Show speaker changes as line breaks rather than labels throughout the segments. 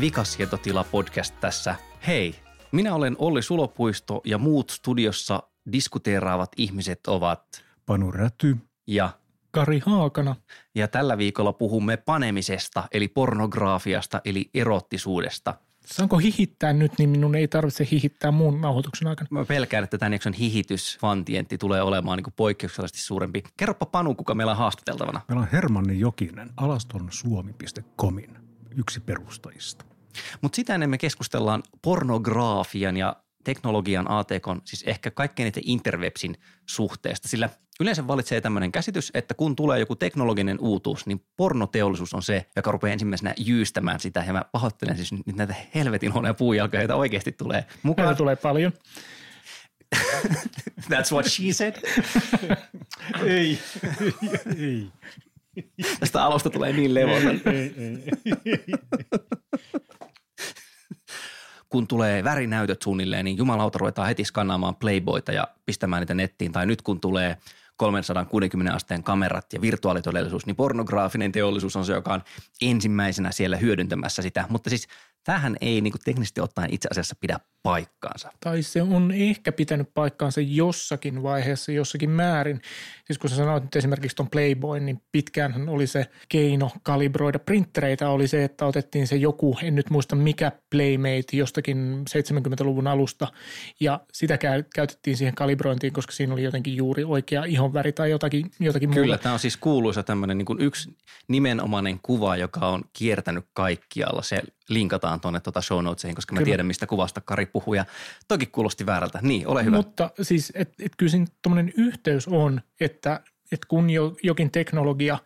Vikasietotila podcast tässä. Hei, minä olen Olli Sulopuisto ja muut studiossa diskuteeraavat ihmiset ovat
Panu Räty
ja
Kari Haakana.
Ja tällä viikolla puhumme panemisesta, eli pornografiasta, eli erottisuudesta.
Saanko hihittää nyt, niin minun ei tarvitse hihittää muun nauhoituksen aikana.
Mä pelkään, että tämän jakson hihitysfantientti tulee olemaan niin poikkeuksellisesti suurempi. Kerropa Panu, kuka meillä on haastateltavana.
Meillä on Hermanni Jokinen, alastonsuomi.comin yksi perustajista.
Mutta sitä ennen me keskustellaan pornografian ja teknologian ATK, siis ehkä kaikkein niiden interwebsin suhteesta, sillä yleensä valitsee tämmöinen käsitys, että kun tulee joku teknologinen uutuus, niin pornoteollisuus on se, joka rupeaa ensimmäisenä jyystämään sitä, ja mä pahoittelen siis nyt näitä helvetin huonoja puujalkoja, joita oikeasti tulee
mukaan. Näitä tulee paljon.
That's what she said.
ei, ei.
Tästä alusta tulee niin levoton. Kun tulee värinäytöt suunnilleen, niin jumalauta ruvetaan heti skannaamaan Playboyta ja pistämään niitä nettiin. Tai nyt kun tulee 360 asteen kamerat ja virtuaalitodellisuus, niin pornograafinen teollisuus on se, joka on ensimmäisenä siellä hyödyntämässä sitä. Mutta siis tähän ei niin kuin teknisesti ottaen itse asiassa pidä paikkaansa.
Tai se on ehkä pitänyt paikkaansa jossakin vaiheessa, jossakin määrin. Siis kun sä sanoit nyt esimerkiksi tuon Playboy, niin pitkään oli se keino kalibroida printtereitä, oli se, että otettiin se joku, en nyt muista mikä Playmate jostakin 70-luvun alusta, ja sitä käytettiin siihen kalibrointiin, koska siinä oli jotenkin juuri oikea ihonväri tai jotakin, jotakin
Kyllä, muuta. tämä on siis kuuluisa tämmöinen niin kuin yksi nimenomainen kuva, joka on kiertänyt kaikkialla. Se linkataan tuonne tuota show notesiin, koska mä Kyllä. tiedän, mistä kuvasta Kari puhuu. Ja toki kuulosti väärältä. Niin, ole hyvä.
Mutta siis, että et kyllä siinä tuommoinen yhteys on, että et kun jo, jokin teknologia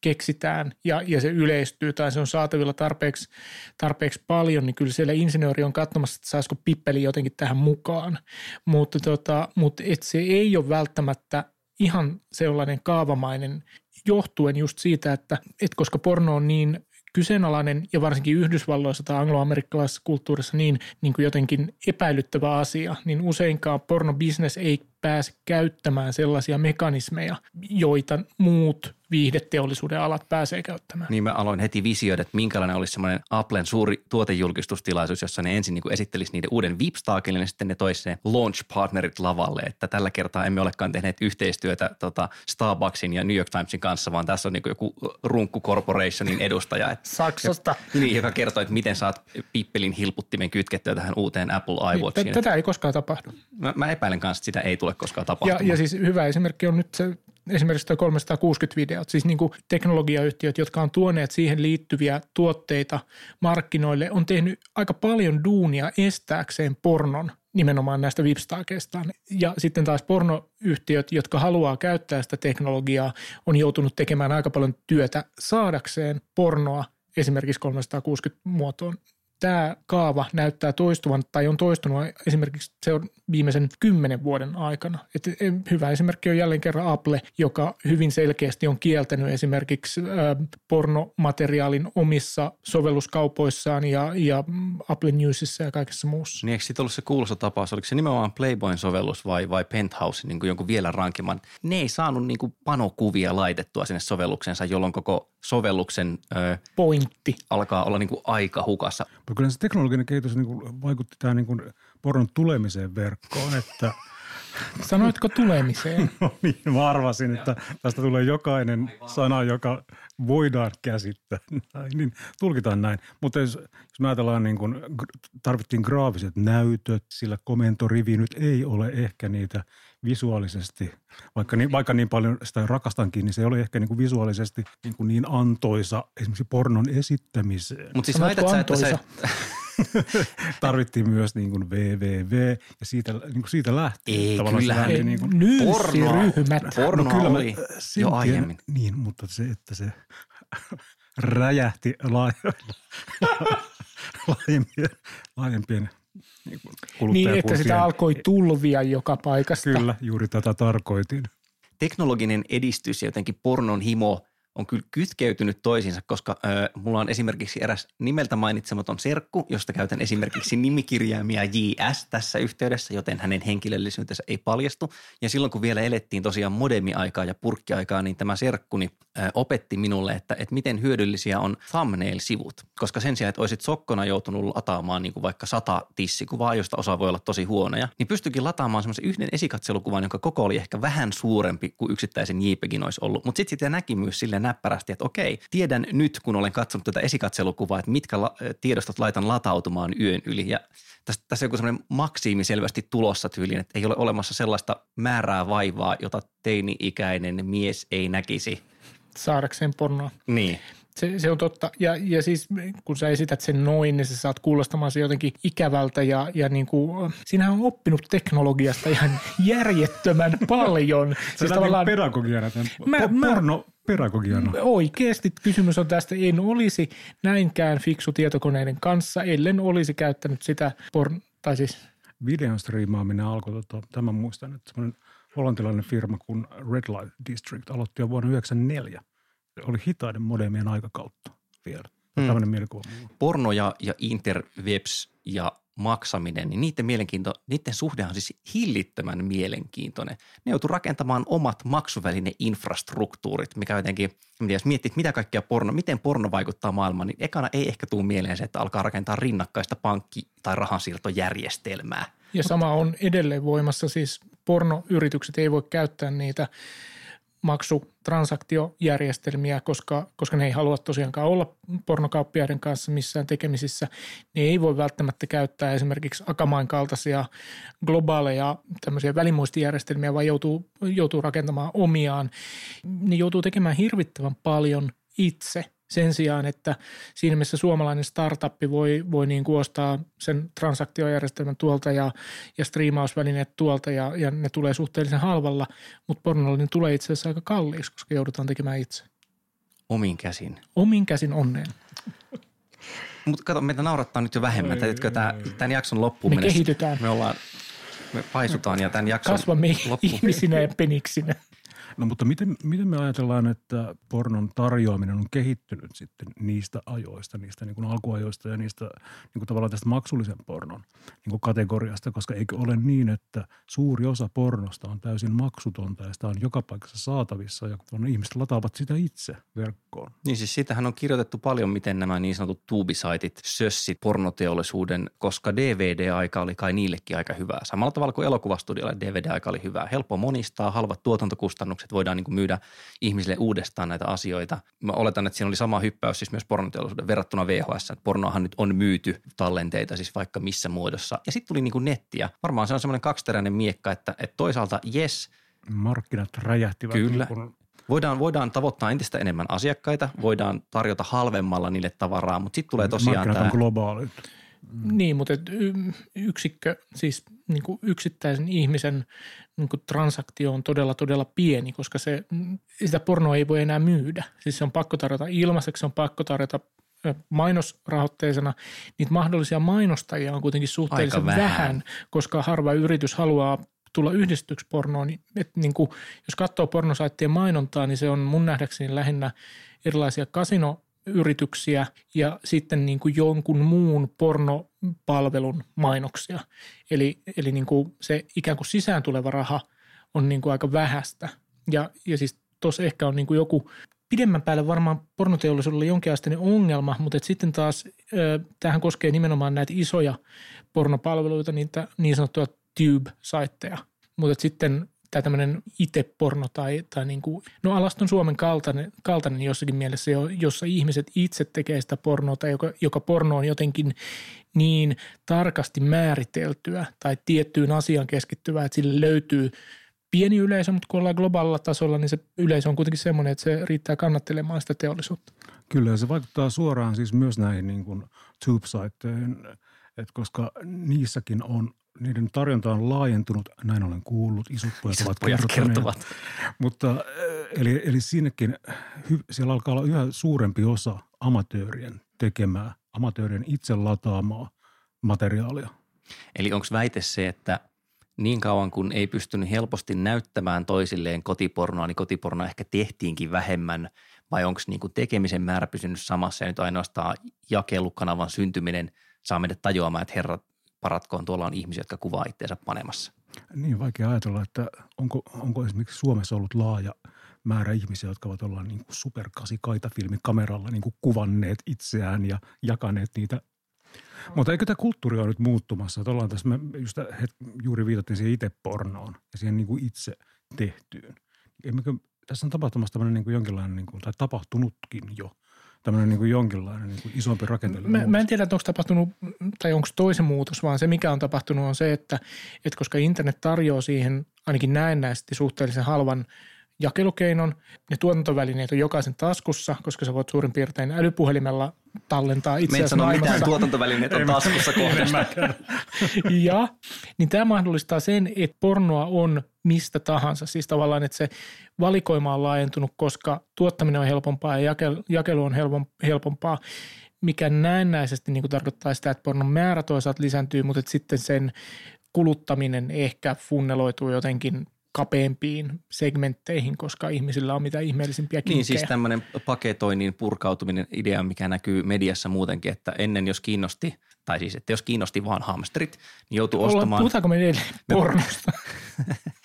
keksitään ja, ja se yleistyy tai se on saatavilla tarpeeksi, tarpeeksi paljon, niin kyllä siellä insinööri on katsomassa, että saisiko pippeli jotenkin tähän mukaan. Mutta, tota, mutta et se ei ole välttämättä ihan sellainen kaavamainen johtuen just siitä, että, että koska porno on niin kyseenalainen ja varsinkin Yhdysvalloissa tai angloamerikkalaisessa kulttuurissa niin, niin kuin jotenkin epäilyttävä asia, niin useinkaan pornobisnes ei pääse käyttämään sellaisia mekanismeja, joita muut viihdeteollisuuden alat pääsee käyttämään.
Niin mä aloin heti visioida, että minkälainen olisi semmoinen Applen suuri tuotejulkistustilaisuus, jossa ne ensin niin esittelisi niiden uuden Vipstaakin ja sitten ne toisi launch partnerit lavalle, että tällä kertaa emme olekaan tehneet yhteistyötä tota Starbucksin ja New York Timesin kanssa, vaan tässä on niin joku Runkku Corporationin edustaja. Että,
Saksasta.
Niin, joka kertoo, että miten saat pippelin hilputtimen kytkettyä tähän uuteen Apple iWatchiin.
Niin, tätä ei koskaan tapahdu.
Mä, mä epäilen kanssa, että sitä ei tule koskaan tapahtumaan.
Ja, ja siis hyvä esimerkki on nyt se esimerkiksi tuo 360 videot, siis niin kuin teknologiayhtiöt, jotka on tuoneet siihen liittyviä tuotteita markkinoille, on tehnyt aika paljon duunia estääkseen pornon nimenomaan näistä vipstaakeistaan. Ja sitten taas pornoyhtiöt, jotka haluaa käyttää sitä teknologiaa, on joutunut tekemään aika paljon työtä saadakseen pornoa esimerkiksi 360 muotoon tämä kaava näyttää toistuvan tai on toistunut esimerkiksi se on viimeisen kymmenen vuoden aikana. Et e, hyvä esimerkki on jälleen kerran Apple, joka hyvin selkeästi on kieltänyt esimerkiksi pornomateriaalin omissa sovelluskaupoissaan ja, ja Apple Newsissa ja kaikessa muussa.
Niin eikö siitä ollut se kuuluisa tapaus, oliko se nimenomaan Playboyn sovellus vai, vai Penthouse, niin kuin jonkun vielä rankimman? Ne ei saanut niin kuin panokuvia laitettua sinne sovelluksensa, jolloin koko sovelluksen ö,
pointti
alkaa olla niin kuin aika hukassa.
Mutta kyllä se teknologinen kehitys niin kuin vaikutti tähän niin kuin pornon tulemiseen verkkoon, että Sanoitko tulemiseen? No niin, mä arvasin, että tästä tulee jokainen sana, joka voidaan käsittää. Näin, niin tulkitaan näin. Mutta jos, jos me ajatellaan, niin kun tarvittiin graafiset näytöt, sillä komentorivi nyt ei ole ehkä niitä visuaalisesti, vaikka niin, vaikka niin paljon sitä rakastankin, niin se ole ehkä niin kuin visuaalisesti niin, kuin niin antoisa esimerkiksi pornon esittämiseen.
Mutta siis väität sä, että se,
Tarvittiin myös niin kuin www ja siitä, niin kuin siitä lähti.
Ei, kyllähän
lähti
Niin
kuin,
Nyyssiryhmät.
Porno
No kyllä
oli
sen
jo
tiedän.
aiemmin.
Niin, mutta se, että se räjähti laajoilla, laajempien, laajempien niin
Niin, että sitä alkoi tulvia joka paikasta.
Kyllä, juuri tätä tarkoitin.
teknologinen edistys ja jotenkin pornon himo on kyllä kytkeytynyt toisiinsa, koska ö, mulla on esimerkiksi eräs nimeltä mainitsematon serkku, josta käytän esimerkiksi nimikirjaimia JS tässä yhteydessä, joten hänen henkilöllisyytensä ei paljastu. Ja silloin kun vielä elettiin tosiaan modemiaikaa ja purkkiaikaa, niin tämä serkkuni ö, opetti minulle, että, että miten hyödyllisiä on thumbnail-sivut, koska sen sijaan, että olisit sokkona joutunut lataamaan niin kuin vaikka sata tissikuvaa, josta osa voi olla tosi huonoja, niin pystyikin lataamaan semmoisen yhden esikatselukuvan, jonka koko oli ehkä vähän suurempi kuin yksittäisen JPEGin olisi ollut. Mutta sitten sitä näki myös sille näppärästi, että okei, tiedän nyt, kun olen katsonut tätä esikatselukuvaa, että mitkä la- tiedostot laitan latautumaan yön yli. Ja tässä, tässä on joku semmoinen maksiimi selvästi tulossa tyyliin, että ei ole olemassa sellaista määrää vaivaa, jota teini-ikäinen mies ei näkisi.
saadakseen pornoa.
Niin.
Se, se on totta. Ja, ja siis kun sä esität sen noin, niin sä saat kuulostamaan se jotenkin ikävältä ja, ja niin kuin, siinähän on oppinut teknologiasta ihan järjettömän paljon.
Se siis tavallaan pedagogiana, tämän,
Mä-
mä,
mä-
porno pedagogiana.
Oikeasti kysymys on tästä, en olisi näinkään fiksu tietokoneiden kanssa, ellen olisi käyttänyt sitä porn, tai siis
Videon striimaaminen alkoi, tota, tämän muistan, että semmoinen hollantilainen firma kuin Red Light District aloitti jo vuonna 1994. Se oli hitaiden modemien aikakautta vielä.
Hmm.
Hmm. Tämmöinen mielikuva.
porno ja, ja interwebs ja maksaminen, niin niiden, mielenkiinto, niiden suhde on siis hillittömän mielenkiintoinen. Ne joutuu rakentamaan omat maksuvälineinfrastruktuurit, mikä jotenkin, en tiedä, jos miettii, mitä kaikkea porno, miten porno vaikuttaa maailmaan, niin ekana ei ehkä tule mieleen se, että alkaa rakentaa rinnakkaista pankki- tai rahansiirtojärjestelmää.
Ja sama on edelleen voimassa, siis pornoyritykset ei voi käyttää niitä maksutransaktio-järjestelmiä, koska, koska ne ei halua tosiaankaan olla pornokauppiaiden kanssa missään tekemisissä. Ne ei voi välttämättä käyttää esimerkiksi Akamain kaltaisia globaaleja tämmöisiä välimuistijärjestelmiä, vaan joutuu, joutuu rakentamaan omiaan. Ne joutuu tekemään hirvittävän paljon itse – sen sijaan, että siinä missä suomalainen startuppi voi, voi niin kuin ostaa sen transaktiojärjestelmän tuolta ja, ja striimausvälineet tuolta ja, ja ne tulee suhteellisen halvalla, mutta pornolla ne tulee itse asiassa aika kalliiksi, koska joudutaan tekemään itse.
Omin käsin.
Omin käsin onneen.
Mutta kato, meitä naurattaa nyt jo vähemmän. Täytytkö tämän jakson loppuun
Me
mennessä?
kehitytään.
Me ollaan, me paisutaan ja tämän jakson
Kasvamme
loppuun.
ihmisinä ja peniksinä.
No mutta miten, miten me ajatellaan, että pornon tarjoaminen on kehittynyt sitten niistä ajoista, niistä niin kuin alkuajoista ja niistä niin kuin tavallaan tästä maksullisen pornon niin kuin kategoriasta, koska eikö ole niin, että suuri osa pornosta on täysin maksutonta ja sitä on joka paikassa saatavissa ja kun ihmiset lataavat sitä itse verkkoon.
Niin siis siitähän on kirjoitettu paljon, miten nämä niin sanotut tuubisaitit sössit pornoteollisuuden, koska DVD-aika oli kai niillekin aika hyvää. Samalla tavalla kuin elokuvastudioilla DVD-aika oli hyvää. Helppo monistaa, halvat tuotantokustannukset, voidaan niin kuin myydä ihmisille uudestaan näitä asioita. Mä oletan, että siinä oli sama hyppäys siis myös pornoteollisuuden verrattuna VHS. Että pornoahan nyt on myyty tallenteita siis vaikka missä muodossa. Ja sitten tuli niin kuin nettiä. Varmaan se on semmoinen kaksiteräinen miekka, että, että toisaalta yes,
Markkinat räjähtivät.
Kyllä.
Niin kuin,
Voidaan, voidaan tavoittaa entistä enemmän asiakkaita, voidaan tarjota halvemmalla niille tavaraa, mutta sitten tulee tosiaan
markkinat
tämä,
on globaalit.
Niin, mutta et yksikkö, siis niin kuin yksittäisen ihmisen niin kuin transaktio on todella, todella pieni, koska se, sitä pornoa ei voi enää myydä. Siis se on pakko tarjota ilmaiseksi, se on pakko tarjota mainosrahoitteisena. Niitä mahdollisia mainostajia on kuitenkin suhteellisen vähän.
vähän,
koska harva yritys haluaa tulla yhdistyksi pornoon. Niin, et niin kuin, jos katsoo pornosaittien mainontaa, niin se on mun nähdäkseni lähinnä erilaisia kasino yrityksiä ja sitten niin kuin jonkun muun pornopalvelun mainoksia. Eli, eli niin kuin se ikään kuin sisään tuleva raha on niin kuin aika vähäistä. Ja, ja siis tuossa ehkä on niin kuin joku pidemmän päälle varmaan pornoteollisuudella jonkinasteinen ongelma, mutta et sitten taas ö, tämähän koskee nimenomaan näitä isoja pornopalveluita, niitä niin sanottuja tube-saitteja. Mutta sitten tämä tämmöinen itse-porno tai, tai niin kuin, no Alaston Suomen kaltainen, kaltainen jossakin mielessä, jo- jossa ihmiset itse tekee sitä pornoa tai joka, joka porno on jotenkin niin tarkasti määriteltyä tai tiettyyn asiaan keskittyvää, että sille löytyy pieni yleisö, mutta kun ollaan globaalilla tasolla, niin se yleisö on kuitenkin semmoinen, että se riittää kannattelemaan sitä teollisuutta.
Kyllä, se vaikuttaa suoraan siis myös näihin niin kuin tube-saitteihin Et koska niissäkin on, niiden tarjonta on laajentunut, näin olen kuullut, isot pojat
Isot
ovat
pojat kertovat.
Mutta äh, eli, eli sinnekin hy, siellä alkaa olla yhä suurempi osa amatöörien tekemää, amatöörien itse lataamaa materiaalia.
Eli onko väite se, että niin kauan kun ei pystynyt helposti näyttämään toisilleen kotipornoa, niin kotipornoa ehkä tehtiinkin vähemmän vai onko niinku tekemisen määrä pysynyt samassa ja nyt ainoastaan jakelukanavan syntyminen saa meidät tajuamaan, että herrat paratkoon, tuolla on ihmisiä, jotka kuvaa itseensä panemassa.
Niin vaikea ajatella, että onko, onko esimerkiksi Suomessa ollut laaja määrä ihmisiä, jotka ovat olla niin superkasikaita filmikameralla niin kuin kuvanneet itseään ja jakaneet niitä. Mutta eikö tämä kulttuuri ole nyt muuttumassa? Että ollaan tässä, me just het, juuri viitattiin siihen itse pornoon ja siihen niin kuin itse tehtyyn. Emmekö, tässä on tapahtumassa tämmöinen niin kuin jonkinlainen, niin kuin, tai tapahtunutkin jo, tämmöinen niin kuin jonkinlainen niin kuin isompi rakenteellinen
Mä, mä en tiedä, että onko tapahtunut tai onko toisen muutos, vaan se mikä on tapahtunut on se, että, että koska internet tarjoaa siihen ainakin näennäisesti suhteellisen halvan jakelukeinon, ne tuotantovälineet on jokaisen taskussa, koska sä voit suurin piirtein älypuhelimella tallentaa
et
itseäsi
sano mitään
maailmassa.
tuotantovälineet on taskussa kohdasta.
ja, niin tämä mahdollistaa sen, että pornoa on mistä tahansa. Siis tavallaan, että se valikoima on laajentunut, koska tuottaminen on helpompaa ja jakel- jakelu on helpom- helpompaa, mikä näennäisesti niin kuin tarkoittaa sitä, että pornon määrä toisaalta lisääntyy, mutta sitten sen kuluttaminen ehkä funneloituu jotenkin kapeampiin segmentteihin, koska ihmisillä on mitä ihmeellisimpiä kinkkejä.
Niin siis tämmöinen paketoinnin purkautuminen idea, mikä näkyy mediassa muutenkin, että ennen jos kiinnosti, tai siis että jos kiinnosti vaan hamsterit, niin joutui
Ollaan-
ostamaan,
Puhutaanko me edelleen pornosta?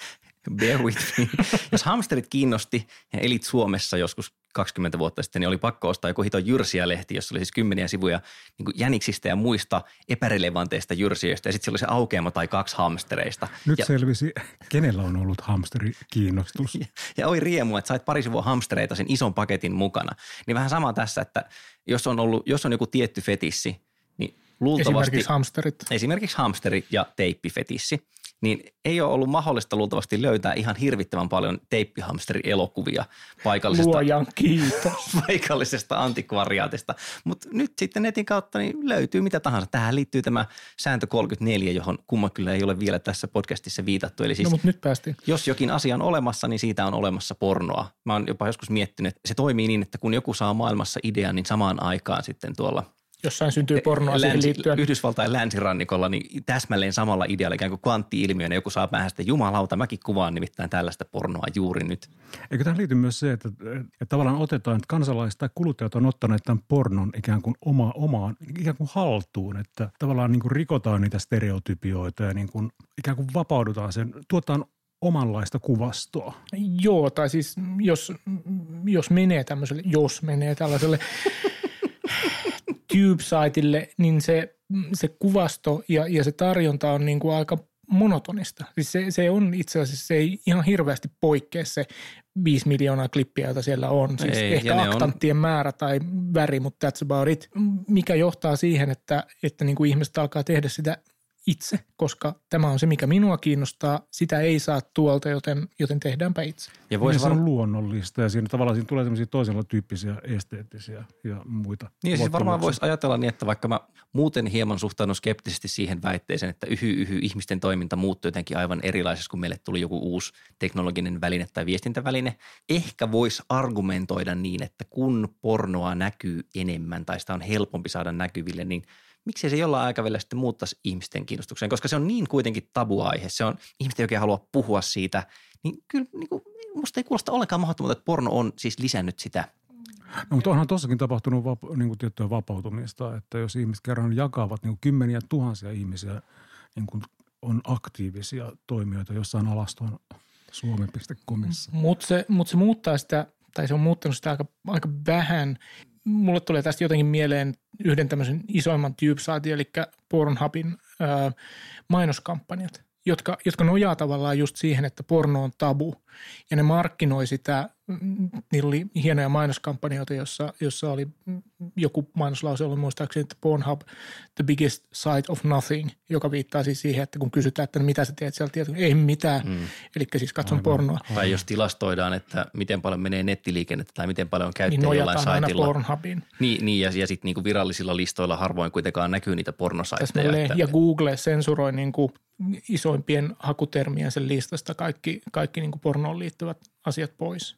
bear with me, jos hamsterit kiinnosti ja elit Suomessa joskus 20 vuotta sitten, niin oli pakko ostaa joku hito jyrsiä-lehti, jossa oli siis kymmeniä sivuja niin kuin jäniksistä ja muista epärelevanteista jyrsijöistä, ja sitten siellä oli se aukeama tai kaksi hamstereista.
Nyt
ja,
selvisi, kenellä on ollut hamsterikiinnostus.
ja, ja oli riemu, että sait pari sivua hamstereita sen ison paketin mukana. Niin vähän sama tässä, että jos on, ollut, jos on joku tietty fetissi, niin luultavasti
Esimerkiksi hamsterit.
esimerkiksi hamsteri- ja teippifetissi, niin ei ole ollut mahdollista luultavasti löytää ihan hirvittävän paljon teippihamsteri-elokuvia paikallisesta,
Luojan kiitos.
paikallisesta antikvariaatista. Mutta nyt sitten netin kautta niin löytyy mitä tahansa. Tähän liittyy tämä sääntö 34, johon kumma kyllä ei ole vielä tässä podcastissa viitattu. Eli siis
No mutta nyt päästiin.
jos jokin asia on olemassa, niin siitä on olemassa pornoa. Mä oon jopa joskus miettinyt, että se toimii niin, että kun joku saa maailmassa idean, niin samaan aikaan sitten tuolla
Jossain syntyy pornoa siihen
länsi,
liittyen.
Yhdysvaltain länsirannikolla, niin täsmälleen samalla idealla ikään kuin kvantti-ilmiönä joku saa päähän sitten jumalauta, mäkin kuvaan nimittäin tällaista pornoa juuri nyt.
Eikö tähän liity myös se, että, että tavallaan otetaan, että kansalaiset tai kuluttajat on ottaneet tämän pornon ikään kuin oma, omaan, ikään kuin haltuun, että tavallaan niin kuin rikotaan niitä stereotypioita ja niin kuin ikään kuin vapaudutaan sen, tuotaan omanlaista kuvastoa.
Joo, tai siis jos, jos menee tämmöiselle, jos menee tällaiselle tube-saitille, niin se, se kuvasto ja, ja se tarjonta on niin kuin aika monotonista. Siis se, se on itse asiassa, se ei ihan hirveästi poikkea se 5 miljoonaa klippiä, joita siellä on. Siis
Ei,
ehkä
ne on-
aktanttien määrä tai väri, mutta that's about it. Mikä johtaa siihen, että, että niin kuin ihmiset alkaa tehdä sitä itse, koska tämä on se, mikä minua kiinnostaa. Sitä ei saa tuolta, joten, joten tehdäänpä itse.
Ja
Voisi
voisi
se
var...
on luonnollista ja siinä tavallaan siinä tulee tämmöisiä toisella tyyppisiä esteettisiä ja muita.
Niin siis varmaan voisi ajatella niin, että vaikka mä muuten hieman suhtaudun skeptisesti siihen väitteeseen, että yhy, yhy, ihmisten toiminta muuttuu jotenkin aivan erilaisessa, kun meille tuli joku uusi teknologinen väline tai viestintäväline. Ehkä voisi argumentoida niin, että kun pornoa näkyy enemmän tai sitä on helpompi saada näkyville, niin miksei se jollain aikavälillä sitten muuttaisi ihmisten kiinnostukseen, koska se on niin kuitenkin tabuaihe. Se on, ihmiset ei oikein halua puhua siitä, niin kyllä niin kuin, musta ei kuulosta ollenkaan mahdottomalta, että porno on siis lisännyt sitä
No, mutta onhan tuossakin tapahtunut vapa- niin kuin tiettyä vapautumista, että jos ihmiset kerran jakavat niin kuin kymmeniä tuhansia ihmisiä niin kuin on aktiivisia toimijoita jossain alaston suomen.comissa.
Mutta se, mut se muuttaa sitä, tai se on muuttanut sitä aika, aika vähän. Mulle tulee tästä jotenkin mieleen yhden tämmöisen isoimman tube eli Pornhubin ää, mainoskampanjat, jotka, jotka nojaa tavallaan just siihen, että porno on tabu. Ja ne markkinoi sitä, niillä oli hienoja mainoskampanjoita, jossa, jossa oli joku mainoslause oli muistaakseni, että Pornhub, the biggest site of nothing, joka viittaa siis siihen, että kun kysytään, että no mitä sä teet sieltä, ei mitään, mm. eli siis katson Aivan. pornoa.
Tai jos tilastoidaan, että miten paljon menee nettiliikennettä tai miten paljon on käyttäjä niin jollain saitilla.
aina Pornhubiin.
Niin, niin ja, ja sitten niinku virallisilla listoilla harvoin kuitenkaan näkyy niitä pornosaitteja.
Että... Ja Google sensuroi niinku isoimpien hakutermien sen listasta kaikki, kaikki niinku pornoon liittyvät asiat pois.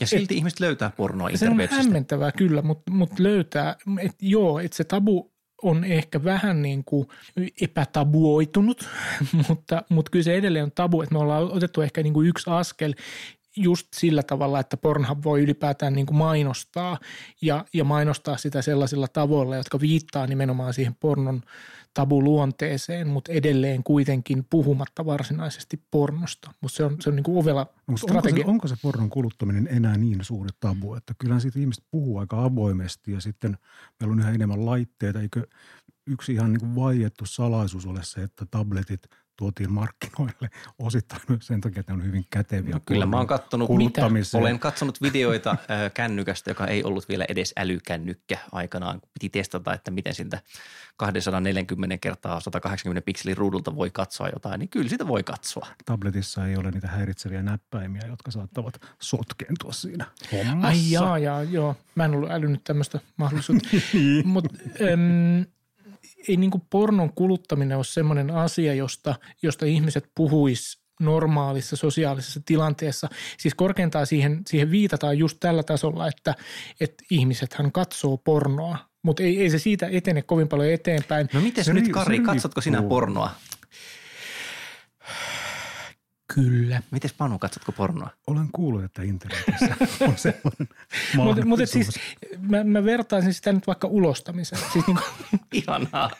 Ja silti et, ihmiset löytää pornoa
Se on hämmentävää kyllä, mutta, mutta löytää, että joo, että se tabu on ehkä vähän niin kuin epätabuoitunut, mutta, mutta kyllä se edelleen on tabu, että me ollaan otettu ehkä niin kuin yksi askel just sillä tavalla, että Pornhub voi ylipäätään niin kuin mainostaa ja, ja mainostaa sitä sellaisilla tavoilla, jotka viittaa nimenomaan siihen pornon tabuluonteeseen, mutta edelleen kuitenkin puhumatta varsinaisesti pornosta. Mutta se on, se on niin kuin ovela strategia.
Onko se, onko se pornon kuluttaminen enää niin suuri tabu, että kyllähän siitä ihmiset puhuu aika avoimesti ja sitten meillä on yhä enemmän laitteita. Eikö yksi ihan niin kuin vaiettu salaisuus ole se, että tabletit – tuotiin markkinoille osittain myös sen takia, että ne on hyvin käteviä. No,
kyllä mä oon katsonut, olen katsonut videoita äh, kännykästä, joka ei ollut vielä edes älykännykkä aikanaan. Piti testata, että miten siltä 240 kertaa 180 pikselin ruudulta voi katsoa jotain, niin kyllä sitä voi katsoa.
Tabletissa ei ole niitä häiritseviä näppäimiä, jotka saattavat sotkentua siinä
hommassa. Ai jaa, jaa, joo. Mä en ollut älynyt tämmöistä mahdollisuutta. Niin. Mutta ei niin kuin pornon kuluttaminen ole semmoinen asia, josta, josta ihmiset puhuis normaalissa sosiaalisessa tilanteessa. Siis korkeintaan siihen, siihen viitataan just tällä tasolla, että, että ihmisethän katsoo pornoa, mutta ei, ei se siitä etene kovin paljon eteenpäin.
No miten nyt Kari, katsotko sinä pornoa?
Kyllä.
Mites Panu, katsotko pornoa?
Olen kuullut, että internetissä on sellainen
Mutta mut siis mä, mä vertaisin sitä nyt vaikka ulostamiseen. Siis niin kuin,
Ihanaa.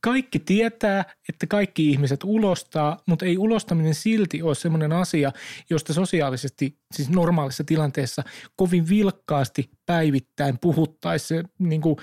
Kaikki tietää, että kaikki ihmiset ulostaa, mutta ei ulostaminen silti ole sellainen asia, josta sosiaalisesti, siis normaalissa tilanteessa kovin vilkkaasti päivittäin puhuttaisiin. Niin kuin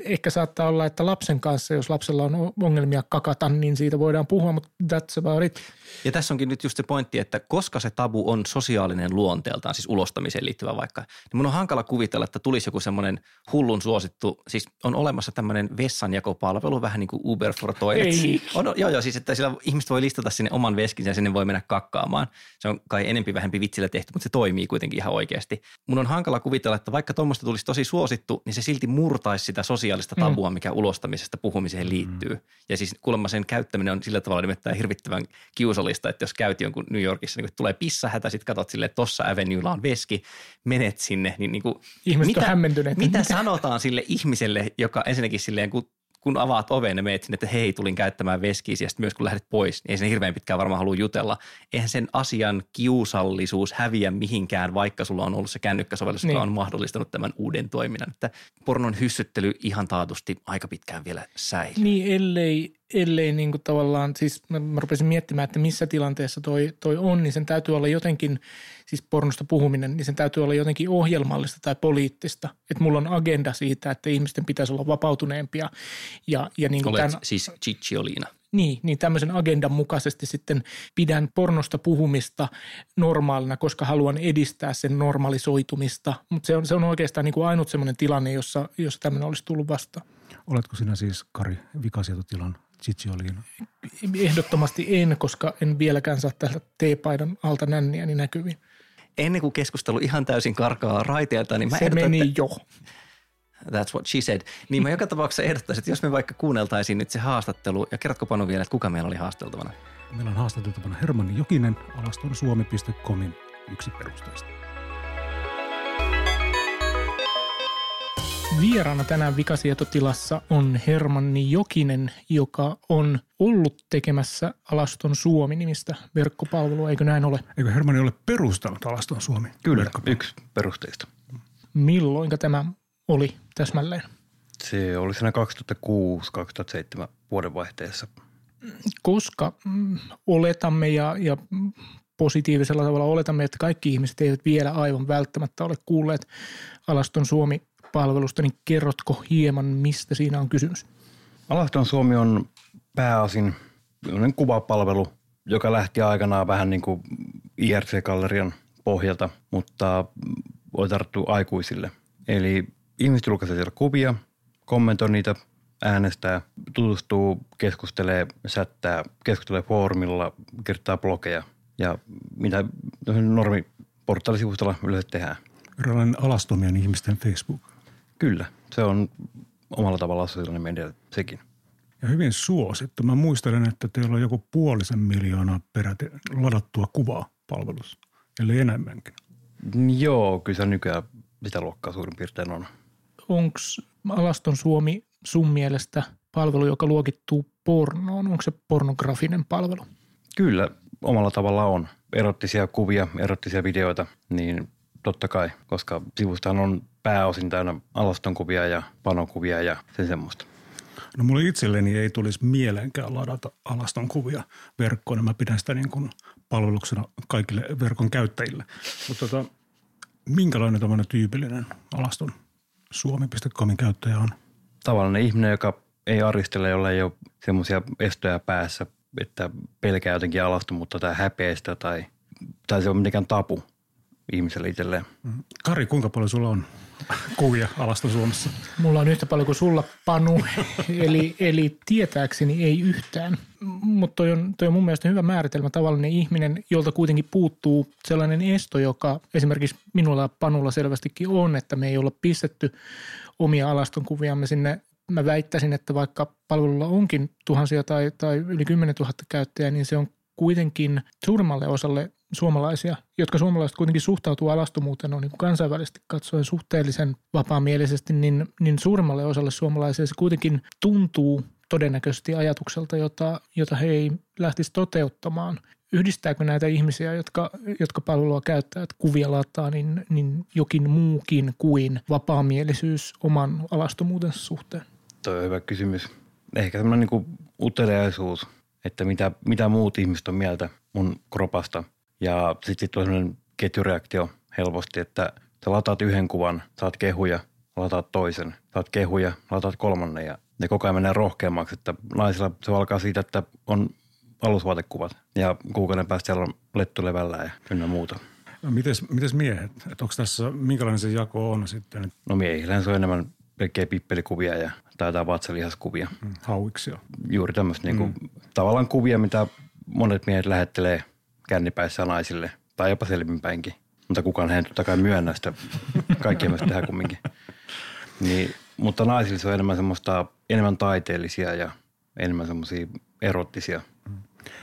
ehkä saattaa olla, että lapsen kanssa, jos lapsella on ongelmia kakata, niin siitä voidaan puhua, mutta that's about it.
Ja tässä onkin nyt just se pointti, että koska se tabu on sosiaalinen luonteeltaan, siis ulostamiseen liittyvä vaikka, niin mun on hankala kuvitella, että tulisi joku semmoinen hullun suosittu, siis on olemassa tämmöinen vessanjakopalvelu, vähän niin kuin Uber for Toilets.
Ei.
On, joo, joo, siis että sillä ihmiset voi listata sinne oman veskinsä ja sinne voi mennä kakkaamaan. Se on kai enempi vähempi vitsillä tehty, mutta se toimii kuitenkin ihan oikeasti. Mun on hankala kuvitella, että vaikka tuommoista tulisi tosi suosittu, niin se silti murtaisi sitä sosiaalista tabua, mm. mikä ulostamisesta puhumiseen liittyy. Mm. Ja siis kuulemma sen käyttäminen on sillä tavalla nimittäin hirvittävän kiusallista, että jos käyt jonkun New Yorkissa, niin kun tulee pissahätä, sitten katsot silleen, että tossa Avenuella on veski, menet sinne, niin, niin kuin,
Ihmiset mitä, Mitä,
mitä sanotaan sille ihmiselle, joka ensinnäkin silleen, kun kun avaat oven ja meet sinne, että hei, tulin käyttämään veskiä, ja sitten myös kun lähdet pois, niin ei sen hirveän pitkään varmaan halua jutella. Eihän sen asian kiusallisuus häviä mihinkään, vaikka sulla on ollut se kännykkäsovellus, niin. joka on mahdollistanut tämän uuden toiminnan. Että pornon hyssyttely ihan taatusti aika pitkään vielä säilyy.
Niin, ellei, ellei niin kuin tavallaan, siis mä, mä rupesin miettimään, että missä tilanteessa toi, toi on, niin sen täytyy olla jotenkin, siis pornosta puhuminen, niin sen täytyy olla jotenkin ohjelmallista tai poliittista. Että mulla on agenda siitä, että ihmisten pitäisi olla vapautuneempia. Ja, ja niin kuin
Olet tämän, siis Cicciolina.
Niin, niin tämmöisen agendan mukaisesti sitten pidän pornosta puhumista normaalina, koska haluan edistää sen normalisoitumista. Mutta se on, se on oikeastaan niin kuin ainut semmoinen tilanne, jossa, jossa tämmöinen olisi tullut vastaan.
Oletko sinä siis, Kari, vikasietotilan Cicciolina?
Ehdottomasti en, koska en vieläkään saa tältä teepaidan alta nänniäni näkyviin.
Ennen kuin keskustelu ihan täysin karkaa raiteelta, niin mä
Se ehdotan, meni että, jo.
That's what she said. Niin mä joka tapauksessa ehdottaisin, että jos me vaikka kuunneltaisiin nyt se haastattelu, ja kerrotko Panu vielä, että kuka meillä oli haasteltavana?
Meillä on haastateltavana Hermanni Jokinen, alastonsuomi.comin yksi perusteista.
Vieraana tänään vikasietotilassa on Hermanni Jokinen, joka on ollut tekemässä Alaston Suomi-nimistä verkkopalvelua, eikö näin ole?
Eikö Hermanni ole perustanut Alaston Suomi?
Kyllä, yksi perusteista.
Milloinka tämä oli täsmälleen?
Se oli siinä 2006-2007 vuodenvaihteessa.
Koska mm, oletamme ja, ja positiivisella tavalla oletamme, että kaikki ihmiset eivät vielä aivan välttämättä ole kuulleet Alaston Suomi palvelusta, niin kerrotko hieman, mistä siinä on kysymys?
Alaston Suomi on pääosin kuvapalvelu, joka lähti aikanaan vähän niin kuin IRC-gallerian pohjalta, mutta oli tarttu aikuisille. Eli ihmiset julkaisee siellä kuvia, kommentoi niitä, äänestää, tutustuu, keskustelee, sättää, keskustelee foorumilla, kirjoittaa blogeja ja mitä normiportaalisivustolla yleensä tehdään.
Eräänlainen alastomien ihmisten Facebook.
Kyllä, se on omalla tavallaan sosiaalinen media sekin.
Ja hyvin suosittu. Mä muistelen, että teillä on joku puolisen miljoonaa peräti ladattua kuvaa palvelussa, eli enemmänkin.
Joo, kyllä se nykyään sitä luokkaa suurin piirtein on.
Onko Alaston Suomi sun mielestä palvelu, joka luokittuu pornoon? Onko se pornografinen palvelu?
Kyllä, omalla tavalla on. Erottisia kuvia, erottisia videoita, niin totta kai, koska sivustahan on pääosin täynnä alaston kuvia ja panokuvia ja sen semmoista.
No mulle itselleni ei tulisi mielenkään ladata alaston kuvia verkkoon, ja mä pidän sitä niin kuin palveluksena kaikille verkon käyttäjille. Mutta tota, minkälainen tämmöinen tyypillinen alaston suomi.comin käyttäjä on?
Tavallinen ihminen, joka ei aristele, jolla ei ole semmoisia estoja päässä, että pelkää jotenkin alastomuutta tai häpeästä tai, tai se on mitenkään tapu ihmiselle itselleen.
Kari, kuinka paljon sulla on kuvia alaston Suomessa?
Mulla on yhtä paljon kuin sulla, Panu, eli, eli tietääkseni ei yhtään. Mutta toi on, toi on mun mielestä hyvä määritelmä tavallinen ihminen, jolta kuitenkin puuttuu sellainen esto, joka esimerkiksi minulla ja Panulla selvästikin on, että me ei olla pistetty omia alastonkuviamme sinne mä väittäisin, että vaikka palvelulla onkin tuhansia tai, tai yli 10 000 käyttäjää, niin se on kuitenkin suurimmalle osalle suomalaisia, jotka suomalaiset kuitenkin suhtautuu alastomuuteen on niin kansainvälisesti katsoen suhteellisen vapaamielisesti, niin, niin suurimmalle osalle suomalaisia se kuitenkin tuntuu todennäköisesti ajatukselta, jota, jota he ei lähtisi toteuttamaan. Yhdistääkö näitä ihmisiä, jotka, jotka palvelua käyttävät, kuvia lataa, niin, niin jokin muukin kuin vapaamielisyys oman alastomuutensa suhteen?
Tuo on hyvä kysymys. Ehkä semmoinen niin uteliaisuus, että mitä, mitä muut ihmiset on mieltä mun kropasta. Ja sitten sit on semmoinen ketjureaktio helposti, että sä lataat yhden kuvan, saat kehuja, lataat toisen, saat kehuja, lataat kolmannen ja ne koko ajan menee rohkeammaksi, että naisilla se alkaa siitä, että on alusvaatekuvat ja kuukauden päästä siellä on lettu levällä ja ynnä muuta.
No, mites, mites miehet? Et onko tässä, minkälainen se jako on sitten?
No miehillä se on enemmän pelkkää pippelikuvia ja tai jotain vatsalihaskuvia.
Mm, hauiksia.
Juuri tämmöistä mm. niinku, tavallaan kuvia, mitä monet miehet lähettelee kännipäissä naisille tai jopa selvinpäinkin. Mutta kukaan ei totta kai myönnä sitä. Kaikki myös tehdään kumminkin. Niin, mutta naisille se on enemmän semmoista, enemmän taiteellisia ja enemmän semmoisia erottisia.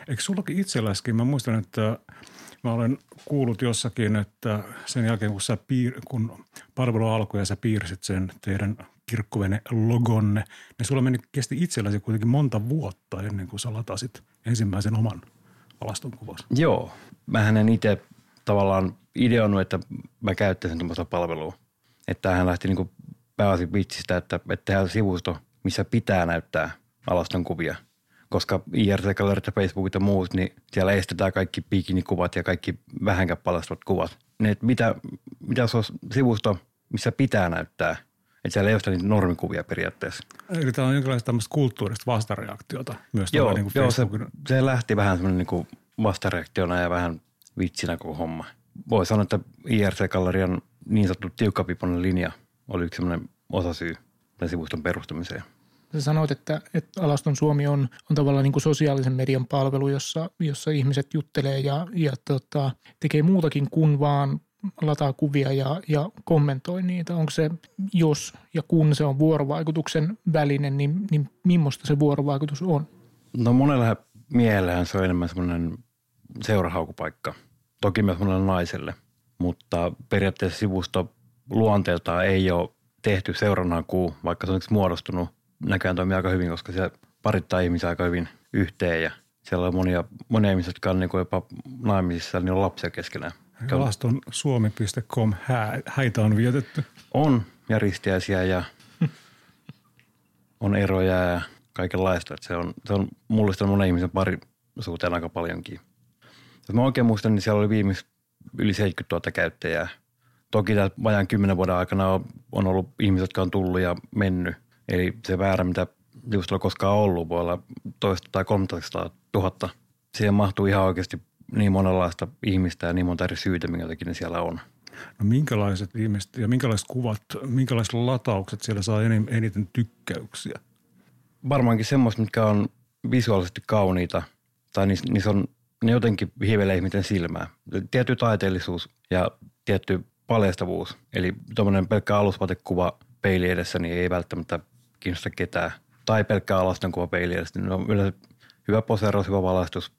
Eikö sullakin itselläskin? Mä muistan, että mä olen kuullut jossakin, että sen jälkeen kun, sä piir, kun palvelu alkoi ja sä piirsit sen teidän kirkkuvene logonne, niin sulla meni, kesti itselläsi kuitenkin monta vuotta ennen kuin sä latasit ensimmäisen oman alaston kuvasi.
Joo. Mähän en itse tavallaan ideoinut, että mä käyttäisin tuommoista palvelua. Että hän lähti niin pääosin vitsistä, että, että tehdään sivusto, missä pitää näyttää alaston kuvia. Koska IRC-gallerit ja Facebookit ja muut, niin siellä estetään kaikki bikinikuvat ja kaikki vähänkään paljastuvat kuvat. Niin, että mitä, mitä se on sivusto, missä pitää näyttää – että siellä ei ole niitä normikuvia periaatteessa.
Eli tämä on jonkinlaista tämmöistä kulttuurista vastareaktiota myös
joo,
niin kuin
joo se, se, lähti vähän semmoinen niin kuin vastareaktiona ja vähän vitsinä koko homma. Voi sanoa, että IRC-gallerian niin sanottu tiukkapiponen linja oli yksi semmoinen osasyy tämän sivuston perustamiseen.
Sä sanoit, että, että Alaston Suomi on, on tavallaan niin kuin sosiaalisen median palvelu, jossa, jossa ihmiset juttelee ja, ja tota, tekee muutakin kuin vaan lataa kuvia ja, ja kommentoi niitä. Onko se, jos ja kun se on vuorovaikutuksen välinen, niin, niin millaista se vuorovaikutus on?
No monella miehellä se on enemmän semmoinen seurahaukupaikka. Toki myös monelle naiselle, mutta periaatteessa sivusto luonteeltaan ei ole tehty seurannakuu, vaikka se on muodostunut. Näköjään toimii aika hyvin, koska se parittaa ihmisiä aika hyvin yhteen ja siellä on monia, monia ihmisiä, jotka on niin jopa naimisissa, niin on lapsia keskenään.
Alaston suomi.com häitä on vietetty.
On ja ristiäisiä ja on eroja ja kaikenlaista. Että se on, se on mullistanut monen ihmisen parisuuteen aika paljonkin. Jos mä oikein muistan, niin siellä oli viimeis yli 70 000 käyttäjää. Toki tämän vajaan kymmenen vuoden aikana on, ollut ihmiset, jotka on tullut ja mennyt. Eli se väärä, mitä just koskaan ollut, voi olla toista tai 300 000. Siihen mahtuu ihan oikeasti niin monenlaista ihmistä ja niin monta eri syytä, minkä takia ne siellä on.
No minkälaiset ihmiset ja minkälaiset kuvat, minkälaiset lataukset siellä saa eniten tykkäyksiä?
Varmaankin semmoista, mitkä on visuaalisesti kauniita tai niissä, niissä on, ne jotenkin hiivelee ihmisten silmää. Tietty taiteellisuus ja tietty paljastavuus. Eli tuommoinen pelkkä alusvatekuva peili edessä niin ei välttämättä kiinnosta ketään. Tai pelkkä alaston kuva peili edessä. Niin on yleensä hyvä poseeraus, hyvä valaistus.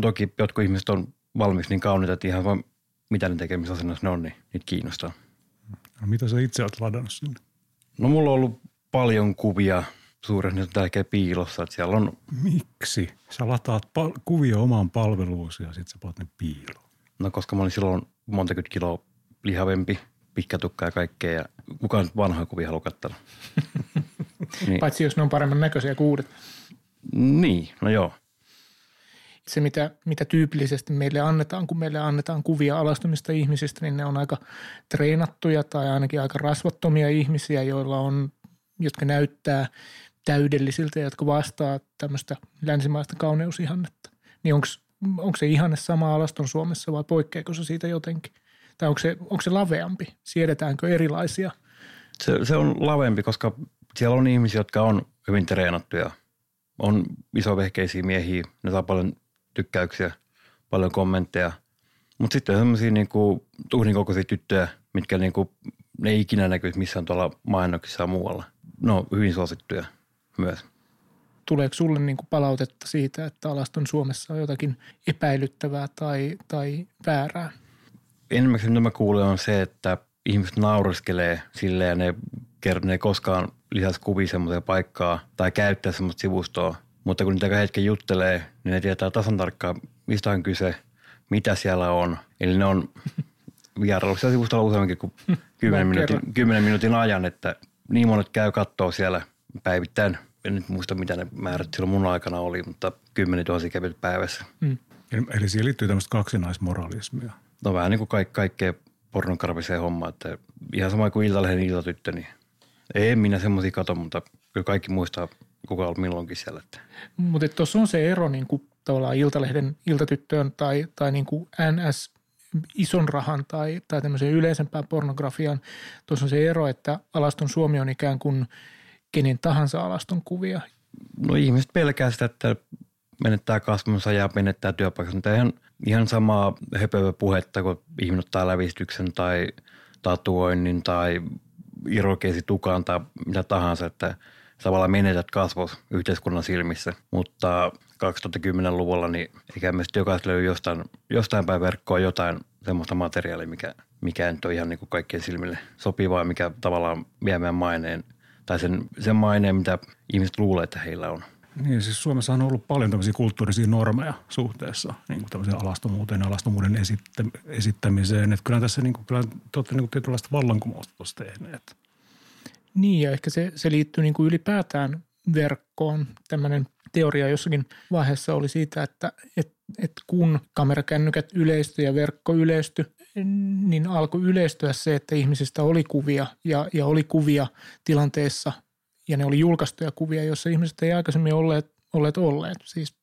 Toki jotkut ihmiset on valmiiksi niin kauniita, että ihan vaan mitä ne tekemisasennossa ne on, niin niitä kiinnostaa.
No, mitä sä itse olet ladannut sinne?
No mulla on ollut paljon kuvia suuren nyt tälkeen piilossa, että siellä on...
Miksi? Sä lataat pal- kuvia omaan palveluusi ja sitten sä paat ne piiloon.
No koska mä olin silloin monta kiloa lihavempi, pitkä tukka ja kaikkea ja kukaan vanhoja kuvia haluaa katsella.
niin. Paitsi jos ne on paremman näköisiä kuin uudet.
Niin, no joo.
Se, mitä, mitä tyypillisesti meille annetaan, kun meille annetaan kuvia alastumista ihmisistä, niin ne on aika treenattuja tai ainakin aika rasvattomia ihmisiä, joilla on, jotka näyttää täydellisiltä, jotka vastaa tämmöistä länsimaista kauneusihannetta. Niin onko se ihanne sama alaston Suomessa vai poikkeako se siitä jotenkin? Tai onko se, onko se laveampi? Siedetäänkö erilaisia?
Se, se on lavempi, koska siellä on ihmisiä, jotka on hyvin treenattuja. On isovehkeisiä miehiä, ne saa paljon tykkäyksiä, paljon kommentteja. Mutta sitten on sellaisia niinku, tuhnin kokoisia tyttöjä, mitkä niinku, ne ei ikinä näkyisi missään tuolla mainoksissa ja muualla. No, hyvin suosittuja myös.
Tuleeko sulle niin kuin palautetta siitä, että alaston Suomessa on jotakin epäilyttävää tai, tai väärää?
Enimmäkseen mitä mä kuulen on se, että ihmiset naureskelee silleen ja ne, ne ei koskaan lisäisi kuvia semmoisia paikkaa tai käyttää semmoista sivustoa. Mutta kun niitä hetken juttelee, niin ne tietää tasan tarkkaan, mistä on kyse, mitä siellä on. Eli ne on vierailu siellä sivustolla useamminkin kuin 10 minuutin, 10 minuutin ajan, että niin monet käy katsoa siellä päivittäin. En nyt muista, mitä ne määrät silloin mun aikana oli, mutta 10 000 kävelyt päivässä. Mm.
Eli siihen liittyy tämmöistä kaksinaismoralismia.
No vähän niin kuin kaik- kaikkea pornokarviseen homma, että ihan sama kuin Iltalehden iltatyttö, niin ei minä semmoisia kato, mutta kyllä kaikki muistaa, kuka on milloinkin siellä.
Mutta tuossa on se ero niin kuin tavallaan Iltalehden iltatyttöön tai, tai niin kuin NS ison rahan tai, tai tämmöiseen yleisempään pornografiaan. Tuossa on se ero, että alaston Suomi on ikään kuin kenen tahansa alaston kuvia.
No ihmiset pelkää sitä, että menettää kasvunsa ja menettää työpaikkansa. Mutta ihan, ihan samaa höpövä puhetta, kun ihminen ottaa lävistyksen tai tatuoinnin tai irokeisi tukaan tai mitä tahansa, että tavallaan menetät kasvos yhteiskunnan silmissä. Mutta 2010-luvulla niin eikä meistä jokaisella löydy jostain, jostain päin verkkoa jotain semmoista materiaalia, mikä, mikä nyt on ihan niin kuin kaikkien silmille sopivaa, mikä tavallaan vie meidän maineen tai sen, sen maineen, mitä ihmiset luulee, että heillä on.
Niin, siis Suomessa on ollut paljon tämmöisiä kulttuurisia normeja suhteessa niin kuin tämmöiseen alastomuuteen ja alastomuuden esittä, esittämiseen. Että kyllä tässä niin kuin, kyllä te olette niin kuin tietynlaista vallankumousta tuossa tehneet.
Niin ja ehkä se, se liittyy niin kuin ylipäätään verkkoon. Tämmöinen teoria jossakin vaiheessa oli siitä, että, että, että kun kamerakännykät yleistyi ja verkko yleistyi, niin alkoi yleistyä se, että ihmisistä oli kuvia ja, ja oli kuvia tilanteessa ja ne oli julkaistuja kuvia, joissa ihmiset ei aikaisemmin olleet olleet, olleet. Siis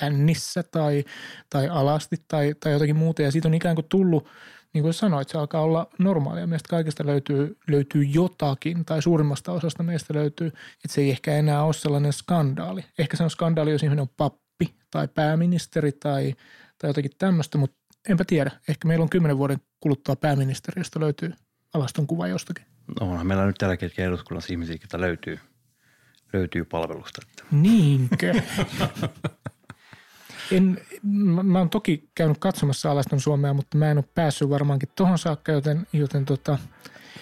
kännissä tai, tai alasti tai, tai jotakin muuta ja siitä on ikään kuin tullut – niin kuin sanoit, se alkaa olla normaalia. Meistä kaikista löytyy, löytyy jotakin, tai suurimmasta osasta meistä löytyy, että se ei ehkä enää ole sellainen skandaali. Ehkä se on skandaali, jos ihminen on pappi tai pääministeri tai, tai jotakin tämmöistä, mutta enpä tiedä. Ehkä meillä on kymmenen vuoden kuluttua pääministeri, josta löytyy alaston kuva jostakin.
No onhan meillä nyt tällä hetkellä eduskunnassa ihmisiä, joita löytyy, löytyy palvelusta.
Niinkö? En, mä, mä oon toki käynyt katsomassa alaston Suomea, mutta mä en ole päässyt varmaankin tuohon saakka, joten, joten tota,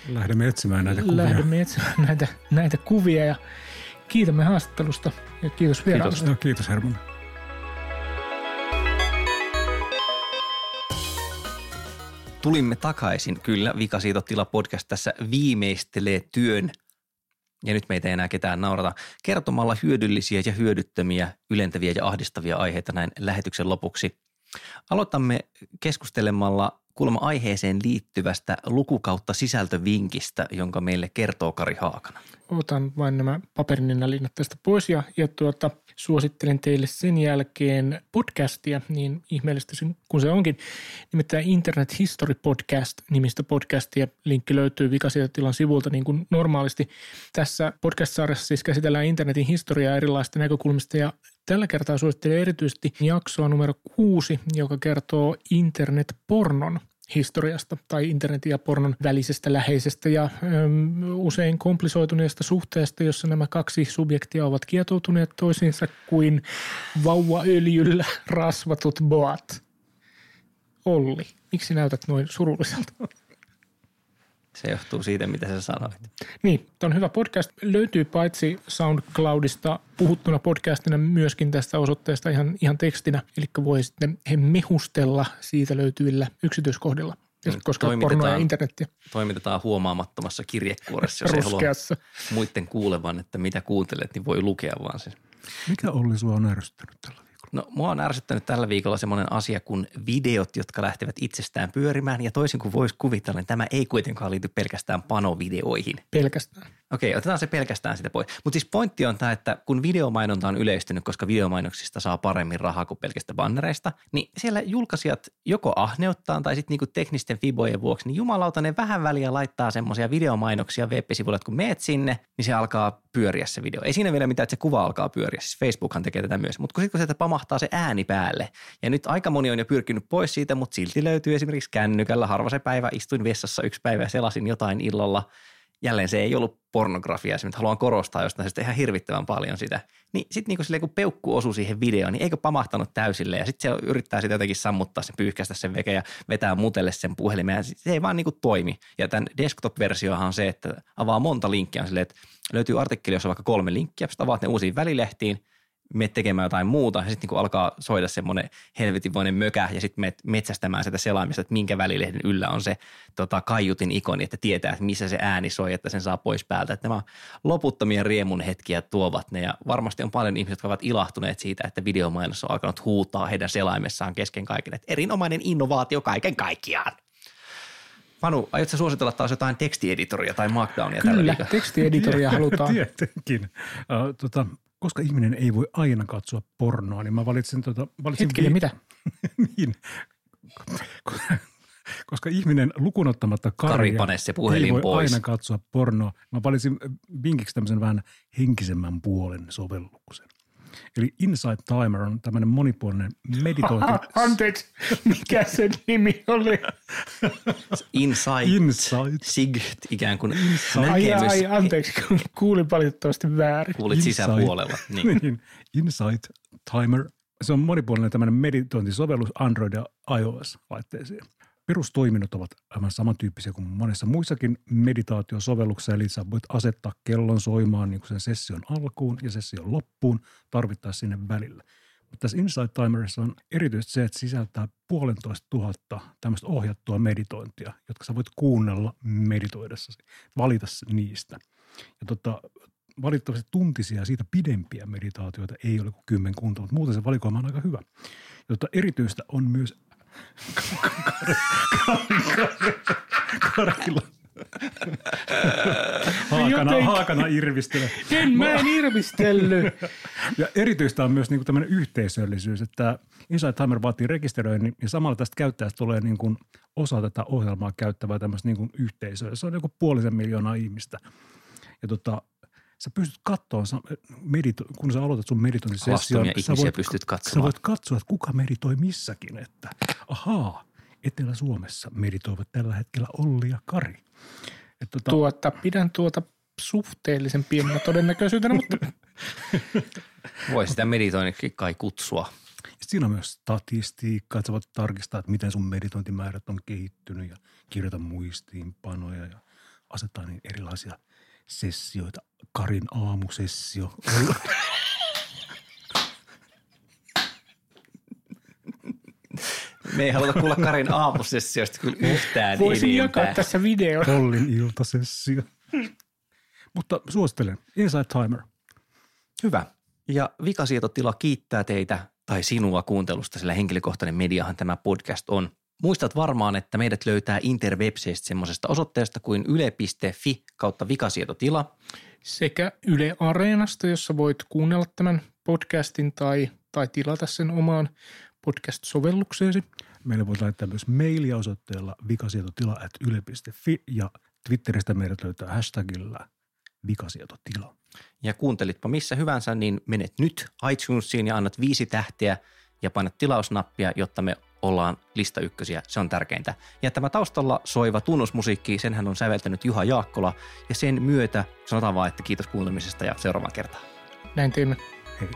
Lähdemme etsimään näitä kuvia.
Lähdemme etsimään näitä, näitä kuvia ja kiitämme haastattelusta ja kiitos vierailusta.
Kiitos, no, kiitos Herman.
Tulimme takaisin. Kyllä, Vikasiitotila podcast tässä viimeistelee työn ja nyt meitä ei enää ketään naurata, kertomalla hyödyllisiä ja hyödyttömiä, ylentäviä ja ahdistavia aiheita näin lähetyksen lopuksi. Aloitamme keskustelemalla kuulemma aiheeseen liittyvästä lukukautta sisältövinkistä, jonka meille kertoo Kari Haakana.
Otan vain nämä paperinenälinnät tästä pois ja, ja tuota, suosittelen teille sen jälkeen podcastia, niin ihmeellistä kun se onkin. Nimittäin Internet History Podcast nimistä podcastia. Linkki löytyy Vikasietotilan sivulta niin kuin normaalisti. Tässä podcast-sarjassa siis käsitellään internetin historiaa erilaisista näkökulmista ja Tällä kertaa suosittelen erityisesti jaksoa numero kuusi, joka kertoo internetpornon historiasta tai internetin ja pornon välisestä läheisestä ja äm, usein komplisoituneesta suhteesta, jossa nämä kaksi subjektia ovat kietoutuneet toisiinsa kuin vauvaöljyllä rasvatut boat. Olli, miksi näytät noin surulliselta?
Se johtuu siitä, mitä sä sanoit.
Niin, tämä on hyvä podcast. Löytyy paitsi SoundCloudista puhuttuna podcastina myöskin tästä osoitteesta ihan, ihan tekstinä. Eli voi sitten he mehustella siitä löytyvillä yksityiskohdilla
Niin,
koska pornoa ja
toimitetaan-
internettiä
Toimitetaan huomaamattomassa kirjekuoressa, jos ei halua muiden kuulevan, että mitä kuuntelet, niin voi lukea vaan sen.
Mikä Olli sua on ärsyttänyt tällä?
No mua on ärsyttänyt tällä viikolla semmoinen asia kuin videot, jotka lähtevät itsestään pyörimään. Ja toisin kuin voisi kuvitella, niin tämä ei kuitenkaan liity pelkästään panovideoihin.
Pelkästään.
Okei, otetaan se pelkästään sitä pois. Mutta siis pointti on tämä, että kun videomainonta on yleistynyt, koska videomainoksista saa paremmin rahaa kuin pelkästä bannereista, niin siellä julkaisijat joko ahneuttaan tai sitten niinku teknisten fibojen vuoksi, niin jumalauta ne vähän väliä laittaa semmoisia videomainoksia web-sivuille, että kun meet sinne, niin se alkaa pyöriä se video. Ei siinä vielä mitään, että se kuva alkaa pyöriä. Siis Facebookhan tekee tätä myös. Mutta kun sitten kun sieltä pamahtaa se ääni päälle, ja nyt aika moni on jo pyrkinyt pois siitä, mutta silti löytyy esimerkiksi kännykällä. Harva se päivä, istuin vessassa yksi päivä ja selasin jotain illalla, jälleen se ei ollut pornografia, se haluan korostaa jostain sitä ihan hirvittävän paljon sitä. Niin sitten niinku silleen, kun peukku osui siihen videoon, niin eikö pamahtanut täysille? Ja sitten se yrittää sitä jotenkin sammuttaa sen, pyyhkäistä sen veke ja vetää mutelle sen puhelimen. Se ei vaan niinku toimi. Ja tämän desktop-versiohan on se, että avaa monta linkkiä, on silleen, että löytyy artikkeli, jossa on vaikka kolme linkkiä, sitten avaat ne uusiin välilehtiin, menet tekemään jotain muuta ja sitten niin alkaa soida semmoinen helvetinvoinen mökä ja sitten menet metsästämään sitä selaimista, että minkä välilehden yllä on se tota, kaiutin ikoni, että tietää, että missä se ääni soi, että sen saa pois päältä. Että nämä loputtomia riemun hetkiä tuovat ne ja varmasti on paljon ihmisiä, jotka ovat ilahtuneet siitä, että videomainos on alkanut huutaa heidän selaimessaan kesken kaiken. Että erinomainen innovaatio kaiken kaikkiaan. Manu, aiotko suositella taas jotain tekstieditoria tai markdownia tällä
Kyllä,
viikolla?
tekstieditoria halutaan.
Tietenkin. Uh, tota, koska ihminen ei voi aina katsoa pornoa, niin mä valitsin, tota, valitsin
Hetkinen, mitä?
niin. Koska ihminen lukunottamatta
Kari, pane se puhelin
ei voi
pois.
aina katsoa pornoa. Mä valitsin vinkiksi tämmöisen vähän henkisemmän puolen sovelluksen. Eli Insight Timer on tämmöinen monipuolinen meditointi.
Anteeksi, mikä se nimi oli?
Insight,
Insight.
Sight, ikään kuin
Ai,
näkemys.
ai, anteeksi, kun kuulin valitettavasti väärin.
Kuulit
Insight.
sisäpuolella. Niin.
niin. Insight Timer. Se on monipuolinen tämmöinen meditointisovellus Android- ja iOS-laitteisiin. Perustoiminnot ovat aivan samantyyppisiä kuin monessa muissakin meditaatiosovelluksissa, eli sä voit asettaa kellon soimaan niin kuin sen session alkuun ja session loppuun tarvittaessa sinne välillä. Mutta tässä Insight Timerissa on erityisesti se, että sisältää puolentoista tuhatta tämmöistä ohjattua meditointia, jotka sä voit kuunnella meditoidessasi, valita niistä. Ja tota, valitettavasti tuntisia siitä pidempiä meditaatioita ei ole kuin kymmenkunta, mutta muuten se valikoima on aika hyvä. Ja tota, erityistä on myös Karilla. Haakana,
Jotenkin.
haakana irvistelee.
En mä en irvistellyt.
Ja erityistä on myös niin tämmöinen yhteisöllisyys, että Inside Timer vaatii rekisteröinnin ja samalla tästä käyttäjästä tulee niin kuin osa tätä ohjelmaa käyttävää tämmöistä niin kuin yhteisöä. Se on joku puolisen miljoonaa ihmistä. Ja tota, sä pystyt katsoa, medito- kun sä aloitat sun meditointisession. Sä
ihmisiä
voit,
pystyt
Sä
katsomaan.
voit katsoa, että kuka meditoi missäkin, että ahaa, Etelä-Suomessa meditoivat tällä hetkellä Olli ja Kari. Et tota,
Tuota, pidän tuota suhteellisen pienenä todennäköisyytenä, mutta
Voi sitä meditoinniksi kai kutsua.
Siinä on myös statistiikkaa, että sä voit tarkistaa, että miten sun meditointimäärät on kehittynyt ja kirjoita muistiinpanoja ja asettaa niin erilaisia sessioita. Karin aamusessio.
Me ei haluta kuulla Karin aamusessioista kyllä yhtään
voisin jakaa
enempää.
tässä videon.
Ollin iltasessio. Mutta suosittelen. Inside Timer.
Hyvä. Ja vikasietotila kiittää teitä tai sinua kuuntelusta, sillä henkilökohtainen mediahan tämä podcast on. Muistat varmaan, että meidät löytää interwebseistä semmoisesta osoitteesta kuin yle.fi kautta vikasietotila.
Sekä Yle Areenasta, jossa voit kuunnella tämän podcastin tai, tai tilata sen omaan podcast-sovellukseesi.
Meille voit laittaa myös mailia osoitteella vikasietotila.yle.fi ja Twitteristä meidät löytää hashtagillä vikasietotila.
Ja kuuntelitpa missä hyvänsä, niin menet nyt iTunesiin ja annat viisi tähteä ja painat tilausnappia, jotta me ollaan lista ykkösiä. Se on tärkeintä. Ja tämä taustalla soiva tunnusmusiikki, senhän on säveltänyt Juha Jaakkola. Ja sen myötä sanotaan vaan, että kiitos kuulemisesta ja seuraavaan kertaan.
Näin teemme.
Hei.